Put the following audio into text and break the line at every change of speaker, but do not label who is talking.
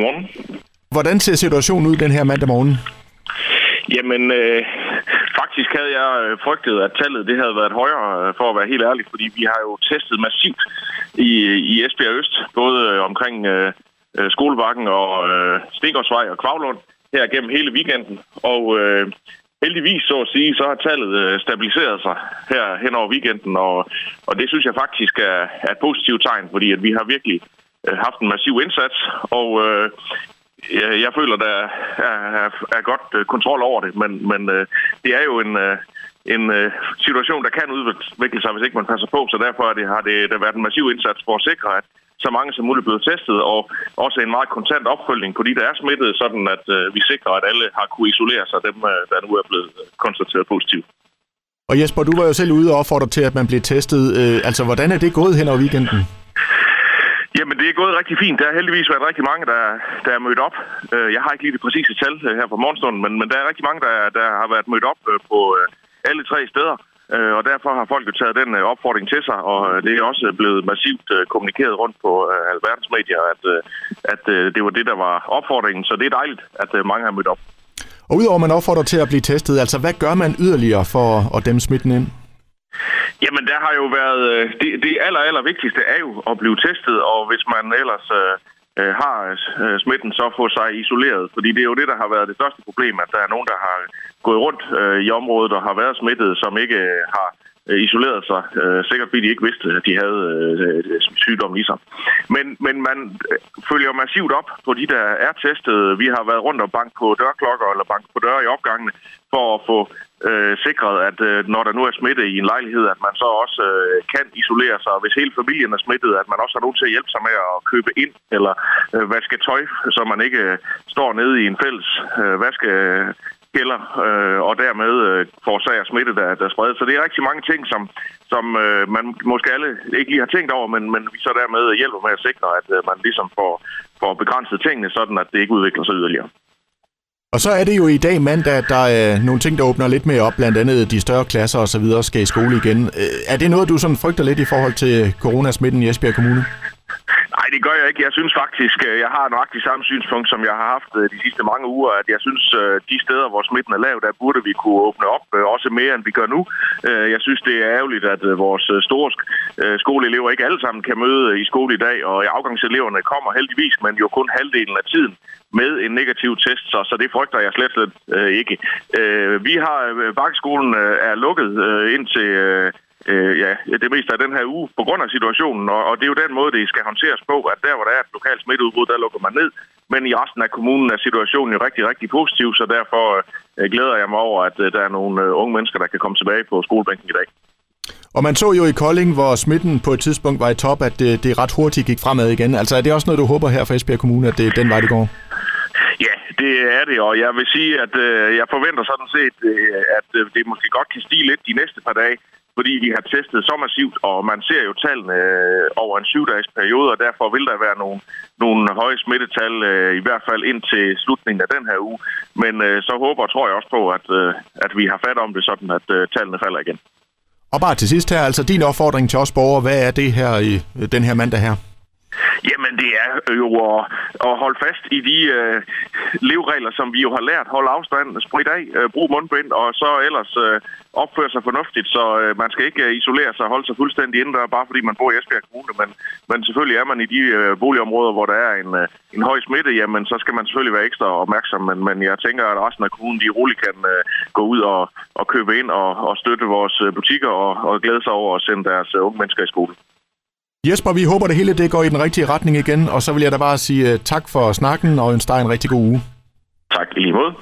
Godmorgen.
Hvordan ser situationen ud den her mandag morgen?
Jamen, øh, faktisk havde jeg øh, frygtet, at tallet det havde været højere, øh, for at være helt ærlig, fordi vi har jo testet massivt i, i Esbjerg Øst, både øh, omkring øh, Skolebakken og øh, Stegårdsvej og Kvavlund her gennem hele weekenden. Og øh, heldigvis, så at sige, så har tallet stabiliseret sig her hen over weekenden, og, og det synes jeg faktisk er, er et positivt tegn, fordi at vi har virkelig Øh, haft en massiv indsats, og øh, jeg, jeg føler, der er, er, er godt øh, kontrol over det, men, men øh, det er jo en, øh, en øh, situation, der kan udvikle sig, hvis ikke man passer på, så derfor er det, har det der været en massiv indsats for at sikre, at så mange som muligt blevet testet, og også en meget kontant opfølgning på de, der er smittet, sådan at øh, vi sikrer, at alle har kunne isolere sig, dem øh, der nu er blevet øh, konstateret positivt.
Og Jesper, du var jo selv ude og opfordre til, at man blev testet. Øh, altså, hvordan er det gået hen over weekenden?
Det er gået rigtig fint. Der har heldigvis været rigtig mange, der, der er mødt op. Øh, jeg har ikke lige det præcise tal øh, her på morgenstunden, men, men der er rigtig mange, der, der har været mødt op øh, på alle tre steder. Og derfor har folk jo taget den opfordring til sig, og det er også blevet massivt kommunikeret rundt på alverdens medier, at, at det var det, der var opfordringen. Så det er dejligt, at mange har mødt op.
Og udover at man opfordrer til at blive testet, altså hvad gør man yderligere for at dæmme smitten ind?
Jamen, der har jo været... Øh, det, det aller, aller vigtigste er jo at blive testet, og hvis man ellers øh, øh, har øh, smitten, så få sig isoleret. Fordi det er jo det, der har været det største problem, at der er nogen, der har gået rundt øh, i området og har været smittet, som ikke øh, har isoleret sig. Øh, sikkert fordi de ikke vidste, at de havde øh, sygdommen i sig. Men, men man følger massivt op på de, der er testet. Vi har været rundt og bank på dørklokker eller bank på døre i opgangene for at få øh, sikret, at øh, når der nu er smitte i en lejlighed, at man så også øh, kan isolere sig. Og Hvis hele familien er smittet, at man også har nogen til at hjælpe sig med at købe ind eller øh, vaske tøj, så man ikke øh, står nede i en fælles øh, vaske gælder, øh, og dermed øh, forårsager smitte, der, der spredes. Så det er rigtig mange ting, som, som øh, man måske alle ikke lige har tænkt over, men, men vi så dermed hjælper med at sikre, at øh, man ligesom får, får begrænset tingene, sådan at det ikke udvikler sig yderligere.
Og så er det jo i dag mandag, at der er nogle ting, der åbner lidt mere op, blandt andet de større klasser osv. skal i skole igen. Øh, er det noget, du sådan frygter lidt i forhold til coronasmitten i Esbjerg Kommune?
Det gør jeg ikke. Jeg synes faktisk, øh, jeg har nøjagtigt samme synspunkt, som jeg har haft øh, de sidste mange uger, at jeg synes, øh, de steder, hvor smitten er lav, der burde vi kunne åbne op, også mere, end vi gør nu. Jeg synes, det er ærgerligt, at vores store skoleelever ikke alle sammen kan møde i skole i dag, og afgangseleverne kommer heldigvis, men jo kun halvdelen af tiden med en negativ test, så, så det frygter jeg slet, slet ikke. Vi har, Bakkeskolen er lukket indtil øh, ja, det meste af den her uge på grund af situationen, og, og det er jo den måde, det skal håndteres på, at der, hvor der er et lokalt smitteudbrud, der lukker man ned, men i resten af kommunen er situationen jo rigtig, rigtig positiv, så derfor øh, glæder jeg mig over, at øh, der er nogle øh, unge mennesker, der kan komme tilbage på skolebænken i dag.
Og man så jo i Kolding, hvor smitten på et tidspunkt var i top, at det, det ret hurtigt gik fremad igen. Altså er det også noget, du håber her for Esbjerg Kommune, at det er den vej, det går?
Ja, det er det, og jeg vil sige, at øh, jeg forventer sådan set, øh, at øh, det måske godt kan stige lidt de næste par dage fordi vi har testet så massivt, og man ser jo tallene øh, over en syvdages periode, og derfor vil der være nogle, nogle høje smittetal, øh, i hvert fald indtil slutningen af den her uge. Men øh, så håber og tror jeg også på, at, øh, at vi har fat om det sådan, at øh, tallene falder igen.
Og bare til sidst her, altså din opfordring til os borgere, hvad er det her i øh, den her mandag her?
Jamen, det er jo at, at holde fast i de øh, leveregler, som vi jo har lært. Hold afstand, sprit af, øh, brug mundbind, og så ellers øh, opføre sig fornuftigt. Så øh, man skal ikke øh, isolere sig og holde sig fuldstændig indendør, bare fordi man bor i Esbjerg Kommune. Men, men selvfølgelig er man i de øh, boligområder, hvor der er en, øh, en høj smitte, jamen så skal man selvfølgelig være ekstra opmærksom. Men, men jeg tænker, at resten af kommunen, de roligt kan øh, gå ud og, og købe ind og, og støtte vores øh, butikker og, og glæde sig over at sende deres øh, unge mennesker i skole.
Jesper, vi håber, det hele det går i den rigtige retning igen, og så vil jeg da bare sige øh, tak for snakken og ønske dig en rigtig god uge.
Tak i lige måde.